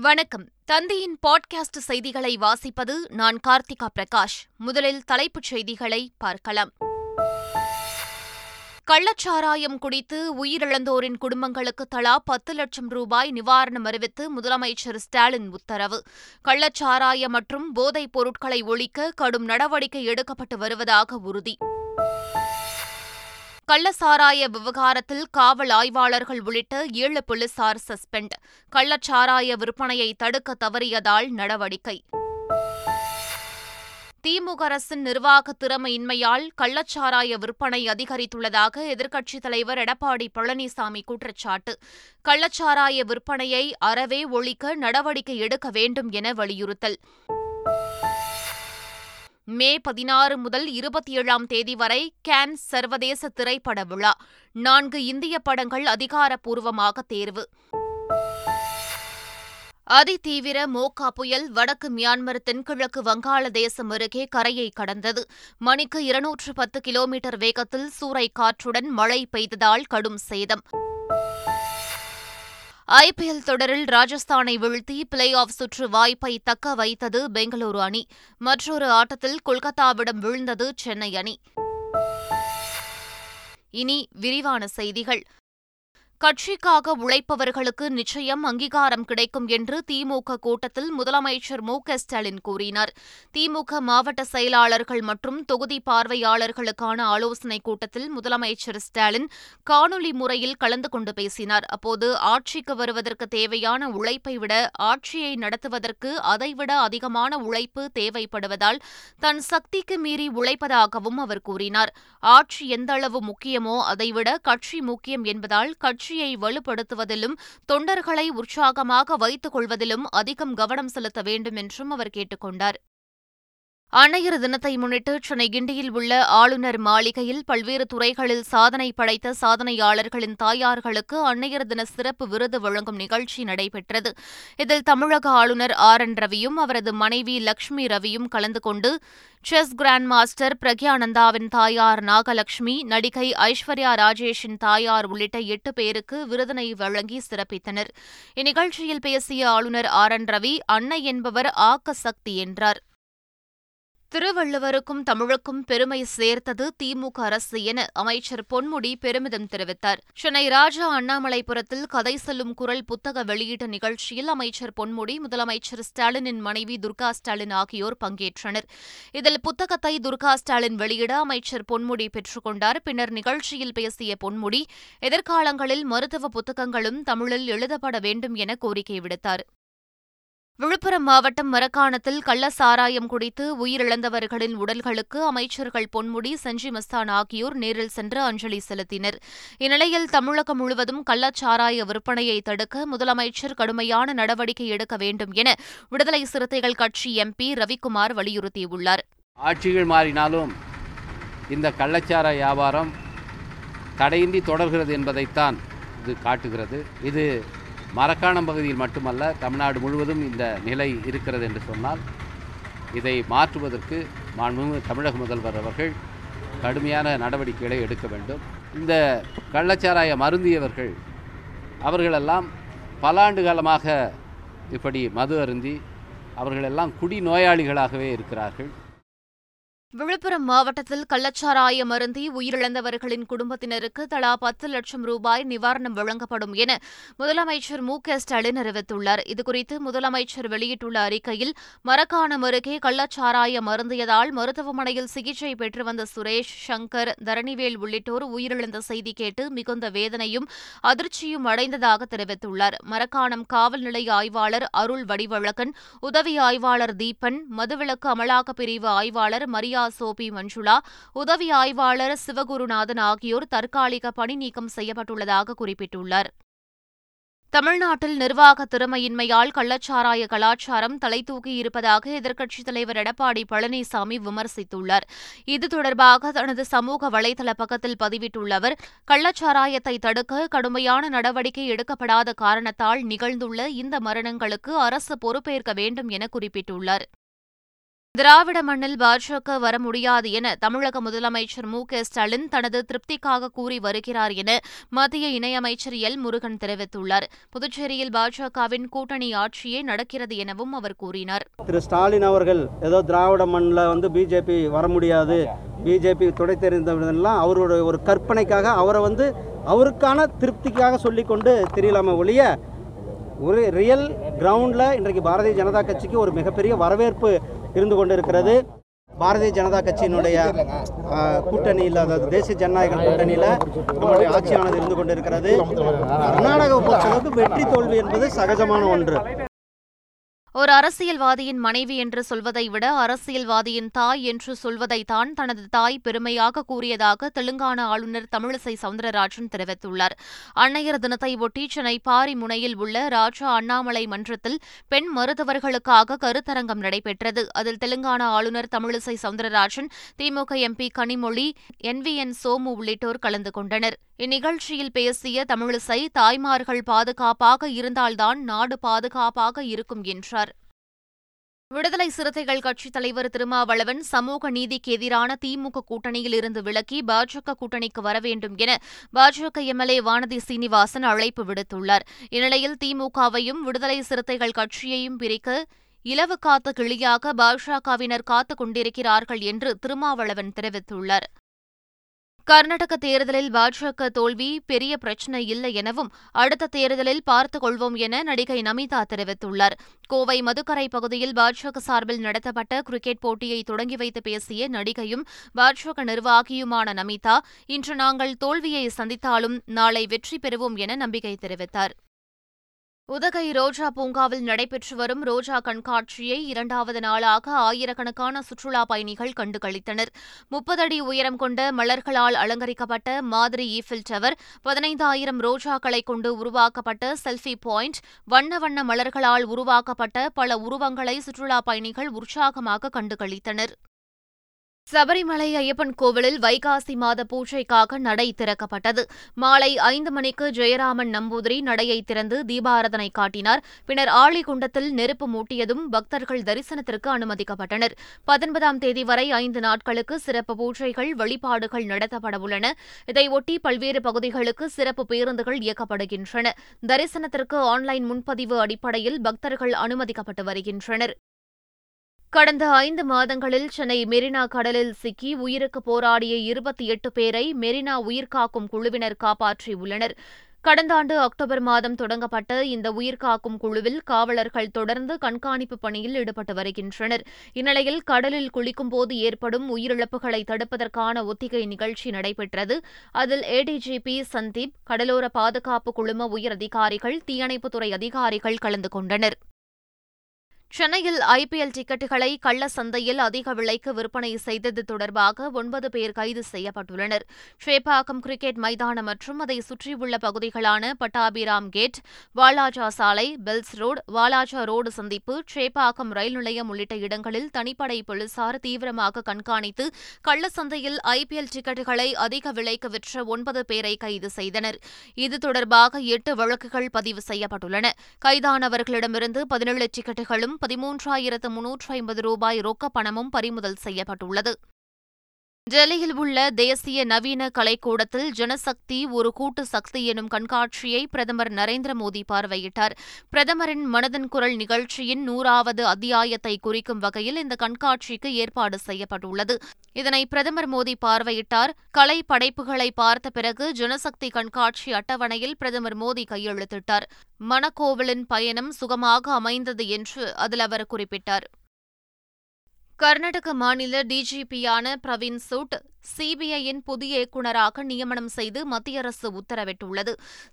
வணக்கம். தந்தையின் பாட்காஸ்ட் செய்திகளை வாசிப்பது நான் கார்த்திகா பிரகாஷ். முதலில் தலைப்புச் செய்திகளை பார்க்கலாம். கள்ளச்சாராயம் குடித்து உயிரிழந்தோரின் குடும்பங்களுக்கு தலா பத்து லட்சம் ரூபாய் நிவாரணம் அறிவித்து முதலமைச்சர் ஸ்டாலின் உத்தரவு. கள்ளச்சாராயம் மற்றும் போதைப் பொருட்களை ஒழிக்க கடும் நடவடிக்கை எடுக்கப்பட்டு வருவதாக உறுதி. கள்ளச்சாராய விவகாரத்தில் காவல் ஆய்வாளர்கள் உள்ளிட்ட ஏழு போலீசார் சஸ்பெண்ட். கள்ளச்சாராய விற்பனையை தடுக்க தவறியதால் நடவடிக்கை. திமுக அரசின் நிர்வாக திறமையின்மையால் கள்ளச்சாராய விற்பனை அதிகரித்துள்ளதாக எதிர்க்கட்சித் தலைவர் எடப்பாடி பழனிசாமி குற்றச்சாட்டு. கள்ளச்சாராய விற்பனையை அறவே ஒழிக்க நடவடிக்கை எடுக்க வேண்டும் என வலியுறுத்தல். மே பதினாறு முதல் இருபத்தி ஏழாம் தேதி வரை கேன் சர்வதேச திரைப்பட விழா. நான்கு இந்திய படங்கள் அதிகாரப்பூர்வமாக தேர்வு. அதிதீவிர மோகா புயல் வடக்கு மியான்மர் தென்கிழக்கு வங்காளதேசம் அருகே கரையை கடந்தது. மணிக்கு இருநூற்று பத்து கிலோமீட்டர் வேகத்தில் சூறை காற்றுடன் மழை பெய்ததால் கடும் சேதம். ஐபிஎல் தொடரில் ராஜஸ்தானை வீழ்த்தி பிளே ஆஃப் சுற்று வாய்ப்பை தக்க வைத்தது பெங்களூரு அணி. மற்றொரு ஆட்டத்தில் கொல்கத்தாவிடம் வீழ்ந்தது சென்னை அணி. இனி விரிவான செய்திகள். கட்சிக்காக உழைப்பவர்களுக்கு நிச்சயம் அங்கீகாரம் கிடைக்கும் என்று திமுக கூட்டத்தில் முதலமைச்சர் மு க ஸ்டாலின் கூறினார். திமுக மாவட்ட செயலாளர்கள் மற்றும் தொகுதி பார்வையாளர்களுக்கான ஆலோசனைக் கூட்டத்தில் முதலமைச்சர் ஸ்டாலின் காணொலி முறையில் கலந்து கொண்டு பேசினார். அப்போது ஆட்சிக்கு வருவதற்கு தேவையான உழைப்பை விட ஆட்சியை நடத்துவதற்கு அதைவிட அதிகமான உழைப்பு தேவைப்படுவதால் தன் சக்திக்கு மீறி உழைப்பதாகவும் அவர் கூறினார். ஆட்சி எந்தளவு முக்கியமோ அதைவிட கட்சி முக்கியம் என்பதால் கட்சி கட்சியை வலுப்படுத்துவதிலும் தொண்டர்களை உற்சாகமாக வைத்துக் கொள்வதிலும் அதிகம் கவனம் செலுத்த வேண்டும் என்றும் அவர் கேட்டுக் கொண்டார். அன்னையர் தினத்தை முன்னிட்டு சென்னை கிண்டியில் உள்ள ஆளுநர் மாளிகையில் பல்வேறு துறைகளில் சாதனை படைத்த சாதனையாளர்களின் தாயார்களுக்கு அன்னையர் தின சிறப்பு விருது வழங்கும் நிகழ்ச்சி நடைபெற்றது. இதில் தமிழக ஆளுநர் ஆர் என் ரவியும் அவரது மனைவி லட்சுமி ரவியும் கலந்து கொண்டு செஸ் கிராண்ட் மாஸ்டர் பிரக்யானந்தாவின் தாயார் நாகலட்சுமி நடிகை ஐஸ்வர்யா ராஜேஷின் தாயார் உள்ளிட்ட எட்டு பேருக்கு விருதினை வழங்கி சிறப்பித்தனர். இந்நிகழ்ச்சியில் பேசிய ஆளுநர் ஆர் என் ரவி அன்னை என்பவர் ஆக்க சக்தி என்றார். திருவள்ளுவருக்கும் தமிழுக்கும் பெருமை சேர்த்தது திமுக அரசு என அமைச்சர் பொன்முடி பெருமிதம் தெரிவித்தார். சென்னை ராஜா அண்ணாமலைபுரத்தில் கதை சொல்லும் குரல் புத்தக வெளியீட்டு நிகழ்ச்சியில் அமைச்சர் பொன்முடி முதலமைச்சர் ஸ்டாலினின் மனைவி துர்கா ஸ்டாலின் ஆகியோர் பங்கேற்றனர். இதில் புத்தகத்தை துர்கா ஸ்டாலின் வெளியிட அமைச்சர் பொன்முடி பெற்றுக்கொண்டார். பின்னர் நிகழ்ச்சியில் பேசிய பொன்முடி எதிர்காலங்களில் மருத்துவ புத்தகங்களும் தமிழில் எழுதப்பட வேண்டும் என கோரிக்கை விடுத்தார். விழுப்புரம் மாவட்டம் மரக்காணத்தில் கள்ள சாராயம் குடித்து உயிரிழந்தவர்களின் உடல்களுக்கு அமைச்சர்கள் பொன்முடி சஞ்சி மஸ்தான் ஆகியோர் நேரில் சென்று அஞ்சலி செலுத்தினர். இந்நிலையில் தமிழகம் முழுவதும் கள்ளச்சாராய விற்பனையை தடுக்க முதலமைச்சர் கடுமையான நடவடிக்கை எடுக்க வேண்டும் என விடுதலை சிறுத்தைகள் கட்சி எம்பி ரவிக்குமார் வலியுறுத்தியுள்ளார். ஆட்சிகள் மாறினாலும் இந்த கள்ளச்சார வியாபாரம் தடையின்றி தொடர்கிறது என்பதைத்தான் இது காட்டுகிறது. இது மரக்காணம் பகுதியில் மட்டுமல்ல தமிழ்நாடு முழுவதும் இந்த நிலை இருக்கிறது என்று சொன்னால் இதை மாற்றுவதற்கு மாண்புமிகு தமிழக முதல்வர் அவர்கள் கடுமையான நடவடிக்கைகளை எடுக்க வேண்டும். இந்த கள்ளச்சாராய மருந்தியவர்கள் அவர்களெல்லாம் பல ஆண்டு காலமாக இப்படி மது அருந்தி அவர்களெல்லாம் குடி நோயாளிகளாகவே இருக்கிறார்கள். விழுப்புரம் மாவட்டத்தில் கள்ளச்சாராய மருந்தி உயிரிழந்தவர்களின் குடும்பத்தினருக்கு தலா பத்து லட்சம் ரூபாய் நிவாரணம் வழங்கப்படும் என முதலமைச்சர் மு க ஸ்டாலின் அறிவித்துள்ளார். இதுகுறித்து முதலமைச்சர் வெளியிட்டுள்ள அறிக்கையில் மரக்காணம் அருகே கள்ளச்சாராய மருந்தியதால் மருத்துவமனையில் சிகிச்சை பெற்று வந்த சுரேஷ் சங்கர் தரணிவேல் உள்ளிட்டோர் உயிரிழந்த செய்தி கேட்டு மிகுந்த வேதனையும் அதிர்ச்சியும் அடைந்ததாக தெரிவித்துள்ளார். மரக்காணம் காவல் நிலைய ஆய்வாளர் அருள் வடிவழக்கன் உதவி ஆய்வாளர் தீபன் மதுவிலக்கு அமலாக்கப் பிரிவு ஆய்வாளர் மரியா சோபி மஞ்சுளா உதவி ஆய்வாளர் சிவகுருநாதன் ஆகியோர் தற்காலிக பணி நீக்கம் செய்யப்பட்டுள்ளதாக குறிப்பிட்டுள்ளார். தமிழ்நாட்டில் நிர்வாக திறமையின்மையால் கள்ளச்சாராய கலாச்சாரம் தலைதூக்கி இருப்பதாக எதிர்க்கட்சித் தலைவர் எடப்பாடி பழனிசாமி விமர்சித்துள்ளார். இது தொடர்பாக தனது சமூக வலைதள பக்கத்தில் பதிவிட்டுள்ள அவர் கள்ளச்சாராயத்தை தடுக்க கடுமையான நடவடிக்கை எடுக்கப்படாத காரணத்தால் நிகழ்ந்துள்ள இந்த மரணங்களுக்கு அரசு பொறுப்பேற்க வேண்டும் என குறிப்பிட்டுள்ளார். திராவிட மண்ணில் பாஜக வர முடியாது என தமிழக முதலமைச்சர் மு க ஸ்டாலின் தனது திருப்திக்காக கூறி வருகிறார் என மத்திய இணையமைச்சர் எல் முருகன் தெரிவித்துள்ளார். புதுச்சேரியில் பாஜகவின் கூட்டணி ஆட்சியே நடக்கிறது எனவும் அவர் கூறினார். திரு ஸ்டாலின் அவர்கள் ஏதோ திராவிட மண்ணில் வந்து பிஜேபி வர முடியாது பிஜேபி துடை தெரிந்தவர்கள்லாம் அவரோட ஒரு கற்பனைக்காக அவரை வந்து அவருக்கான திருப்திக்காக சொல்லிக்கொண்டு தெரியலாம ஒழிய ஒரு ரியல் கிரவுண்டில் இன்றைக்கு பாரதிய ஜனதா கட்சிக்கு ஒரு மிகப்பெரிய வரவேற்பு இருந்து கொண்டிருக்கிறது. பாரதிய ஜனதா கட்சியினுடைய கூட்டணியில் அதாவது தேசிய ஜனநாயக கூட்டணியில் நம்முடைய ஆட்சியானது இருந்து கொண்டிருக்கிறது. கர்நாடக பொறுத்தளவுக்கு வெற்றி தோல்வி என்பது சகஜமான ஒன்று. ஒரு அரசியல்வாதியின் மனைவி என்று சொல்வதை விட அரசியல்வாதியின் தாய் என்று சொல்வதைத்தான் தனது தாய் பெருமையாக கூறியதாக தெலுங்கானா ஆளுநர் தமிழிசை சவுந்தரராஜன் தெரிவித்துள்ளார். அன்னையர் தினத்தை ஒட்டி சென்னை பாரிமுனையில் உள்ள ராஜா அண்ணாமலை மன்றத்தில் பெண் மருத்துவர்களுக்காக கருத்தரங்கம் நடைபெற்றது. அதில் தெலுங்கானா ஆளுநர் Tamilisai Soundararajan DMK MP Kanimozhi N V N Somu உள்ளிட்டோர் கலந்து கொண்டனர். இந்நிகழ்ச்சியில் பேசிய தமிழிசை தாய்மார்கள் பாதுகாப்பாக இருந்தால்தான் நாடு பாதுகாப்பாக இருக்கும் என்றார். விடுதலை சிறுத்தைகள் கட்சித் தலைவர் திருமாவளவன் சமூக நீதிக்கு எதிரான திமுக கூட்டணியில் இருந்து விலக்கி பாஜக கூட்டணிக்கு வர வேண்டும் என பாஜக எம்எல்ஏ வானதி சீனிவாசன் அழைப்பு விடுத்துள்ளார். இந்நிலையில் திமுகவையும் விடுதலை சிறுத்தைகள் கட்சியையும் பிரிக்க இலவு காத்த கிளியாக பாஜகவினர் காத்துக் கொண்டிருக்கிறார்கள் என்று திருமாவளவன் தெரிவித்துள்ளார். கர்நாடக தேர்தலில் பாஜக தோல்வி பெரிய பிரச்சினை இல்லை எனவும் அடுத்த தேர்தலில் பார்த்துக் கொள்வோம் என நடிகை நமிதா தெரிவித்துள்ளார். கோவை மதுக்கரை பகுதியில் பாஜக சார்பில் நடத்தப்பட்ட கிரிக்கெட் போட்டியை தொடங்கி வைத்து பேசிய நடிகையும் பாஜக நிர்வாகியுமான நமிதா இன்று நாங்கள் தோல்வியை சந்தித்தாலும் நாளை வெற்றி பெறுவோம் என நம்பிக்கை தெரிவித்தார். உதகை ரோஜா பூங்காவில் நடைபெற்று வரும் ரோஜா கண்காட்சியை இரண்டாவது நாளாக ஆயிரக்கணக்கான சுற்றுலா பயணிகள் கண்டு கழித்தனர் முப்பது அடி உயரம் கொண்ட மலர்களால் அலங்கரிக்கப்பட்ட மாதிரி ஈஃபில் டவர் பதினைந்தாயிரம் ரோஜாக்களை கொண்டு உருவாக்கப்பட்ட செல்ஃபி பாயிண்ட் வண்ண வண்ண மலர்களால் உருவாக்கப்பட்ட பல உருவங்களை சுற்றுலா பயணிகள் உற்சாகமாக கண்டு கழித்தனர் சபரிமலை ஐயப்பன் கோவிலில் வைகாசி மாத பூஜைக்காக நடை திறக்கப்பட்டது. மாலை ஐந்து மணிக்கு ஜெயராமன் நம்பூதிரி நடையை திறந்து தீபாரதனை காட்டினார். பின்னர் ஆழிகுண்டத்தில் நெருப்பு மூட்டியதும் பக்தர்கள் தரிசனத்திற்கு அனுமதிக்கப்பட்டனர். பத்தொன்பதாம் தேதி வரை ஐந்து நாட்களுக்கு சிறப்பு பூஜைகள் வழிபாடுகள் நடத்தப்பட உள்ளன. இதையொட்டி பல்வேறு பகுதிகளுக்கு சிறப்பு பேருந்துகள் இயக்கப்படுகின்றன. தரிசனத்திற்கு ஆன்லைன் முன்பதிவு அடிப்படையில் பக்தர்கள் அனுமதிக்கப்பட்டு வருகின்றனர். கடந்த ஐந்து மாதங்களில் சென்னை மெரினா கடலில் சிக்கி உயிருக்கு போராடிய இருபத்தி எட்டு பேரை மெரினா உயிர்காக்கும் குழுவினர் காப்பாற்றியுள்ளனர். கடந்த ஆண்டு அக்டோபர் மாதம் தொடங்கப்பட்ட இந்த உயிர்காக்கும் குழுவில் காவலர்கள் தொடர்ந்து கண்காணிப்பு பணியில் ஈடுபட்டு வருகின்றனர். இந்நிலையில் கடலில் குளிக்கும்போது ஏற்படும் உயிரிழப்புகளை தடுப்பதற்கான ஒத்திகை நிகழ்ச்சி நடைபெற்றது. அதில் ஏடிஜிபி சந்தீப் கடலோர பாதுகாப்பு குழும உயர் அதிகாரிகள் தீயணைப்புத்துறை அதிகாரிகள் கலந்து கொண்டனர். சென்னையில் ஐபிஎல் டிக்கெட்டுகளை கள்ள சந்தையில் அதிக விலைக்கு விற்பனை செய்தது தொடர்பாக ஒன்பது பேர் கைது செய்யப்பட்டுள்ளனர். ஷேப்பாக்கம் கிரிக்கெட் மைதானம் மற்றும் அதை சுற்றியுள்ள பகுதிகளான பட்டாபிராம் கேட் வாலாஜா சாலை பெல்ஸ் ரோடு வாலாஜா ரோடு சந்திப்பு ஷேப்பாக்கம் ரயில் நிலையம் உள்ளிட்ட இடங்களில் தனிப்படை போலீசார் தீவிரமாக கண்காணித்து கள்ள சந்தையில் ஐபிஎல் டிக்கெட்டுகளை அதிக விலைக்கு விற்ற ஒன்பது பேரை கைது செய்தனர். இது தொடர்பாக எட்டு வழக்குகள் பதிவு செய்யப்பட்டுள்ளன. கைதானவர்களிடமிருந்து பதினேழு டிக்கெட்டுகளும் பதிமூன்றாயிரத்து முன்னூற்று ஐம்பது ரூபாய் ரொக்க பணமும் பறிமுதல் செய்யப்பட்டுள்ளது. டெல்லியில் உள்ள தேசிய நவீன கலைக்கூடத்தில் ஜனசக்தி ஒரு கூட்டு சக்தி எனும் கண்காட்சியை பிரதமர் நரேந்திர மோடி பார்வையிட்டார். பிரதமரின் மனதின் குரல் நிகழ்ச்சியின் நூறாவது அத்தியாயத்தை குறிக்கும் வகையில் இந்த கண்காட்சிக்கு ஏற்பாடு செய்யப்பட்டுள்ளது. இதனை பிரதமர் மோடி பார்வையிட்டார். கலை படைப்புகளை பார்த்த பிறகு ஜனசக்தி கண்காட்சி அட்டவணையில் பிரதமர் மோடி கையெழுத்திட்டார். மணக்கோவிலின் பயணம் சுகமாக அமைந்தது என்று அதில் அவர் குறிப்பிட்டார். கர்நாடக மாநில டிஜிபியான பிரவீன் சூட் சிபிஐயின் புதிய இயக்குநராக நியமனம் செய்து மத்திய அரசு உத்தரவிட்டுள்ளது.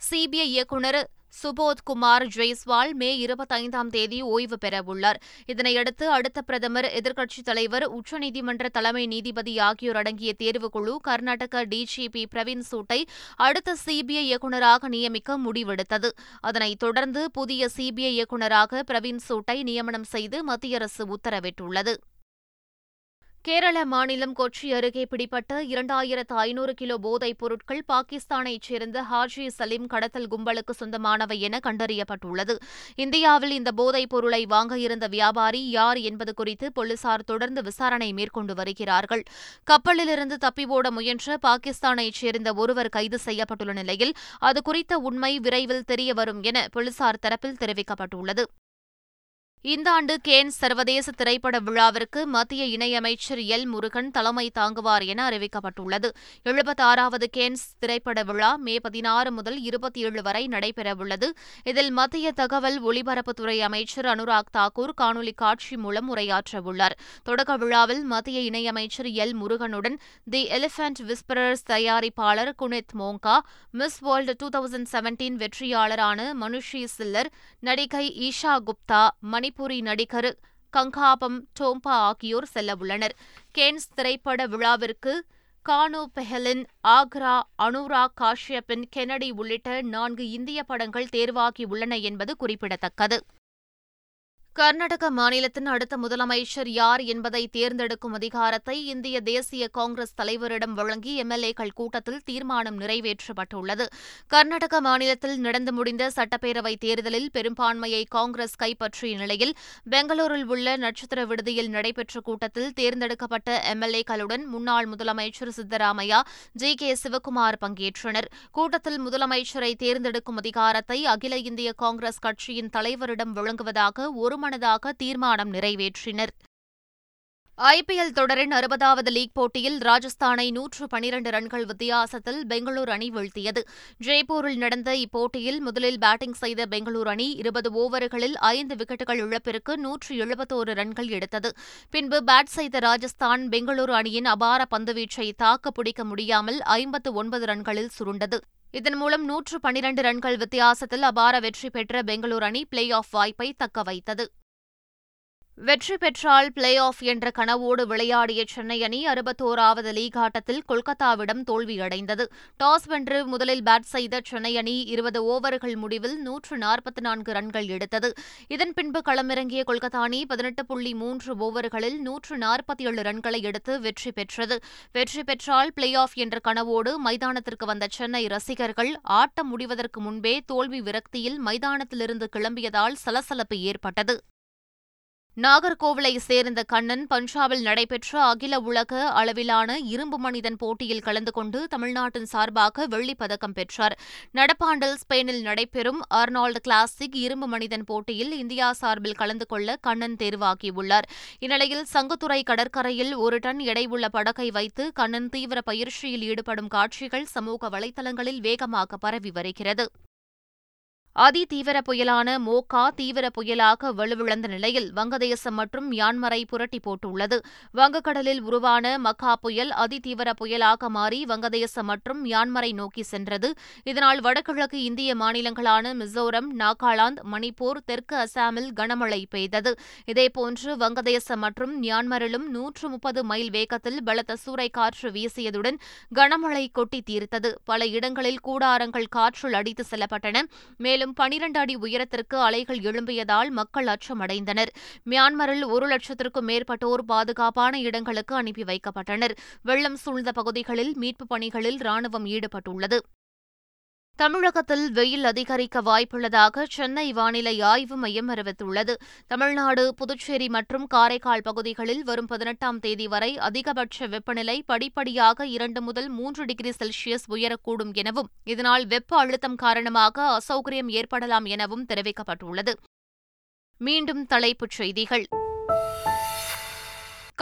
சிபிஐ இயக்குநர் சுபோத் குமார் ஜெய்ஸ்வால் மே இருபத்தைந்தாம் தேதி ஓய்வு பெறவுள்ளார். இதனையடுத்து அடுத்த பிரதமர் எதிர்க்கட்சித் தலைவர் உச்சநீதிமன்ற தலைமை நீதிபதி ஆகியோர் அடங்கிய தேர்வுக்குழு கர்நாடக டிஜிபி பிரவீன் சூட்டை அடுத்த சிபிஐ இயக்குநராக நியமிக்க முடிவெடுத்தது. அதனைத் தொடர்ந்து புதிய சிபிஐ இயக்குநராக பிரவீன் சூட்டை நியமனம் செய்து மத்திய அரசு உத்தரவிட்டுள்ளது. கேரள மாநிலம் கொச்சி அருகே பிடிப்பட்ட இரண்டாயிரத்து ஐநூறு கிலோ போதைப் பொருட்கள் பாகிஸ்தானைச் சேர்ந்த ஹாஜி சலீம் கடத்தல் கும்பலுக்கு சொந்தமானவை என கண்டறியப்பட்டுள்ளது. இந்தியாவில் இந்த போதைப் பொருளை வாங்க இருந்த வியாபாரி யார் என்பது குறித்து போலீசார் தொடர்ந்து விசாரணை மேற்கொண்டு வருகிறார்கள். கப்பலிலிருந்து தப்பி ஓட முயன்ற பாகிஸ்தானைச் சேர்ந்த ஒருவர் கைது செய்யப்பட்டுள்ள நிலையில் அது குறித்த உண்மை விரைவில் தெரியவரும் என போலீசார் தரப்பில் தெரிவிக்கப்பட்டுள்ளது. இந்த ஆண்டு கேன்ஸ் சர்வதேச திரைப்பட விழாவிற்கு மத்திய இணையமைச்சர் எல். முருகன் தலைமை தாங்குவார் என அறிவிக்கப்பட்டுள்ளது. எழுபத்தாறாவது கேன்ஸ் திரைப்பட விழா மே பதினாறு முதல் இருபத்தி ஏழு வரை நடைபெறவுள்ளது. இதில் மத்திய தகவல் ஒலிபரப்புத்துறை அமைச்சர் அனுராக் தாக்கூர் காணொலி காட்சி மூலம் உரையாற்றவுள்ளார். தொடக்க விழாவில் மத்திய இணையமைச்சர் எல். முருகனுடன் தி எலிபென்ட் விஸ்பரர்ஸ் தயாரிப்பாளர் Guneet Monga miss world two thousand seventeen வெற்றியாளரான Manushi Chhillar நடிகை ஈஷா குப்தா மணி மணிப்புரி நடிகர் கங்காபம் டோம்பா ஆகியோர் செல்லவுள்ளனர். கேன்ஸ் திரைப்பட விழாவிற்கு கானு பெஹலின் ஆக்ரா அனுரா காஷ்யப்பின் கெனடி உள்ளிட்ட நான்கு இந்திய படங்கள் தேர்வாகியுள்ளன என்பது குறிப்பிடத்தக்கது. கர்நாடக மாநிலத்தின் அடுத்த முதலமைச்சர் யார் என்பதை தேர்ந்தெடுக்கும் அதிகாரத்தை இந்திய தேசிய காங்கிரஸ் தலைவரிடம் வழங்கி எம்எல்ஏக்கள் கூட்டத்தில் தீர்மானம் நிறைவேற்றப்பட்டுள்ளது. கர்நாடக மாநிலத்தில் நடந்து முடிந்த சட்டப்பேரவை தேர்தலில் பெரும்பான்மையை காங்கிரஸ் கைப்பற்றிய நிலையில் பெங்களூரில் உள்ள நட்சத்திர விடுதியில் நடைபெற்ற கூட்டத்தில் தேர்ந்தெடுக்கப்பட்ட எம்எல்ஏக்களுடன் முன்னாள் முதலமைச்சர் சித்தராமையா ஜி. கே. சிவக்குமார் பங்கேற்றனர். கூட்டத்தில் முதலமைச்சரை தேர்ந்தெடுக்கும் அதிகாரத்தை அகில இந்திய காங்கிரஸ் கட்சியின் தலைவரிடம் வழங்குவதாக ஒரு ஒருமனதாக தீர்மானம் நிறைவேற்றினர். ஐபிஎல் தொடரின் அறுபதாவது லீக் போட்டியில் ராஜஸ்தானை நூற்று பனிரண்டு ரன்கள் வித்தியாசத்தில் பெங்களூரு அணி வீழ்த்தியது. ஜெய்ப்பூரில் நடந்த இப்போட்டியில் முதலில் பேட்டிங் செய்த பெங்களூரு அணி இருபது ஓவர்களில் ஐந்து விக்கெட்டுகள் இழப்பிற்கு நூற்று எழுபத்தோரு ரன்கள் எடுத்தது. பின்பு பேட் செய்த ராஜஸ்தான் பெங்களூரு அணியின் அபார பந்துவீச்சை தாக்கு பிடிக்க முடியாமல் ஐம்பத்து ஒன்பது ரன்களில் சுருண்டது. இதன் மூலம் நூற்று பனிரண்டு ரன்கள் வித்தியாசத்தில் அபார வெற்றி பெற்ற பெங்களூரு அணி பிளே ஆஃப் வாய்ப்பை தக்கவைத்தது வெற்றி பெற்றால் பிளே ஆஃப் என்ற கனவோடு விளையாடிய சென்னை அணி அறுபத்தோராவது லீக் ஆட்டத்தில் கொல்கத்தாவிடம் தோல்வியடைந்தது. டாஸ் வென்று முதலில் பேட் செய்த சென்னை அணி இருபது ஓவர்கள் முடிவில் நூற்று நாற்பத்தி நான்கு ரன்கள் எடுத்தது. இதன் பின்பு களமிறங்கிய கொல்கத்தா அணி பதினெட்டு புள்ளி மூன்று ஓவர்களில் நூற்று நாற்பத்தி ஏழு ரன்களை எடுத்து வெற்றி பெற்றது. வெற்றி பெற்றால் பிளே ஆஃப் என்ற கனவோடு மைதானத்திற்கு வந்த சென்னை ரசிகர்கள் ஆட்டம் முடிவதற்கு முன்பே தோல்வி விரக்தியில் மைதானத்திலிருந்து கிளம்பியதால் சலசலப்பு ஏற்பட்டது. நாகர்கோவிலை சேர்ந்த கண்ணன் பஞ்சாபில் நடைபெற்ற அகில உலக அளவிலான இரும்பு மனிதன் போட்டியில் கலந்து கொண்டு தமிழ்நாட்டின் சார்பாக வெள்ளிப் பதக்கம் பெற்றார். நடப்பாண்டில் ஸ்பெயினில் நடைபெறும் அர்னால்டு கிளாசிக் இரும்பு மனிதன் போட்டியில் இந்தியா சார்பில் கலந்து கொள்ள கண்ணன் தேர்வாகியுள்ளார். இந்நிலையில் சங்குத்துறை கடற்கரையில் ஒரு டன் எடையுள்ள படகை வைத்து கண்ணன் தீவிர பயிற்சியில் ஈடுபடும் காட்சிகள் சமூக வலைதளங்களில் வேகமாக பரவி வருகிறது. அதிதீவிர புயலான மோகா தீவிர புயலாக வலுவிழந்த நிலையில் வங்கதேசம் மற்றும் மியான்மரை புரட்டி போட்டுள்ளது. வங்கக்கடலில் உருவான மக்கா புயல் அதிதீவிர புயலாக மாறி வங்கதேசம் மற்றும் மியான்மரை நோக்கி சென்றது. இதனால் வடகிழக்கு இந்திய மாநிலங்களான மிசோரம் நாகாலாந்து மணிப்பூர் தெற்கு அசாமில் கனமழை பெய்தது. இதேபோன்று வங்கதேசம் மற்றும் மியான்மரிலும் நூற்று முப்பது மைல் வேகத்தில் பலத்த சூறைக்காற்று வீசியதுடன் கனமழை கொட்டி தீர்த்தது. பல இடங்களில் கூடாரங்கள் காற்றுள் அடித்து செல்லப்பட்டன. மேலும் மேலும் பனிரண்டு அடி உயரத்திற்கு அலைகள் எழும்பியதால் மக்கள் அச்சமடைந்தனர். மியான்மரில் ஒரு லட்சத்திற்கும் மேற்பட்டோர் பாதுகாப்பான இடங்களுக்கு அனுப்பி வைக்கப்பட்டனர். வெள்ளம் சூழ்ந்த பகுதிகளில் மீட்புப் பணிகளில் ராணுவம் ஈடுபட்டுள்ளது. தமிழகத்தில் வெயில் அதிகரிக்க வாய்ப்புள்ளதாக சென்னை வானிலை ஆய்வு மையம் அறிவித்துள்ளது. தமிழ்நாடு புதுச்சேரி மற்றும் காரைக்கால் பகுதிகளில் வரும் பதினெட்டாம் தேதி வரை அதிகபட்ச வெப்பநிலை படிப்படியாக இரண்டு முதல் மூன்று டிகிரி செல்சியஸ் உயரக்கூடும் எனவும் இதனால் வெப்ப அழுத்தம் காரணமாக அசௌகரியம் ஏற்படலாம் எனவும் தெரிவிக்கப்பட்டுள்ளது. மீண்டும் தலைப்புச் செய்திகள்.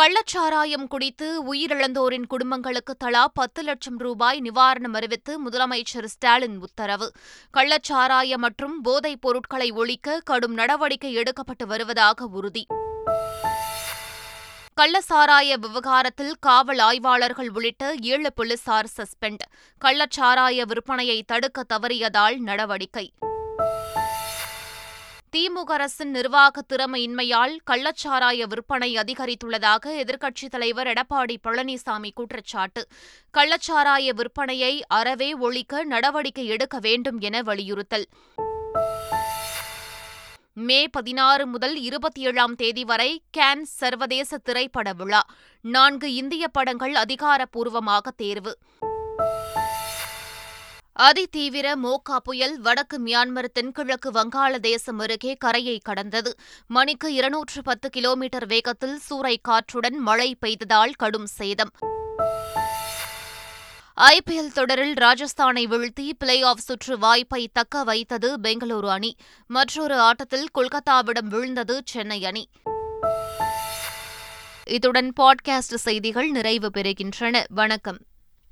கள்ளச்சாராயம் குடித்து உயிரிழந்தோரின் குடும்பங்களுக்கு தலா பத்து லட்சம் ரூபாய் நிவாரணம் அறிவித்து முதலமைச்சர் ஸ்டாலின் உத்தரவு. கள்ளச்சாராய மற்றும் போதைப் பொருட்களை ஒழிக்க கடும் நடவடிக்கை எடுக்கப்பட்டு வருவதாக உறுதி. கள்ளச்சாராய விவகாரத்தில் காவல் ஆய்வாளர்கள் உள்ளிட்ட ஏழு போலீசார் சஸ்பெண்ட். கள்ளச்சாராய விற்பனையை தடுக்க தவறியதால் நடவடிக்கை. திமுக அரசின் நிர்வாக திறமையின்மையால் கள்ளச்சாராய விற்பனை அதிகரித்துள்ளதாக எதிர்க்கட்சித் தலைவர் எடப்பாடி பழனிசாமி குற்றச்சாட்டு. கள்ளச்சாராய விற்பனையை அறவே ஒழிக்க நடவடிக்கை எடுக்க வேண்டும் என வலியுறுத்தல். மே பதினாறு முதல் இருபத்தி ஏழாம் தேதி வரை கேன் சர்வதேச திரைப்பட விழா. நான்கு இந்திய படங்கள் அதிகாரப்பூர்வமாக தேர்வு. அதிதீவிர மோகா புயல் வடக்கு மியான்மர் தென்கிழக்கு வங்காளதேசம் அருகே கரையை கடந்தது. மணிக்கு இருநூற்று பத்து கிலோமீட்டர் வேகத்தில் சூறை காற்றுடன் மழை பெய்ததால் கடும் சேதம். ஐபிஎல் தொடரில் ராஜஸ்தானை வீழ்த்தி பிளே ஆஃப் சுற்று வாய்ப்பை தக்க வைத்தது பெங்களூரு அணி. மற்றொரு ஆட்டத்தில் கொல்கத்தாவிடம் வீழ்ந்தது சென்னை அணி. இத்துடன் பாட்காஸ்ட் செய்திகள் நிறைவு பெறுகின்றன. வணக்கம்.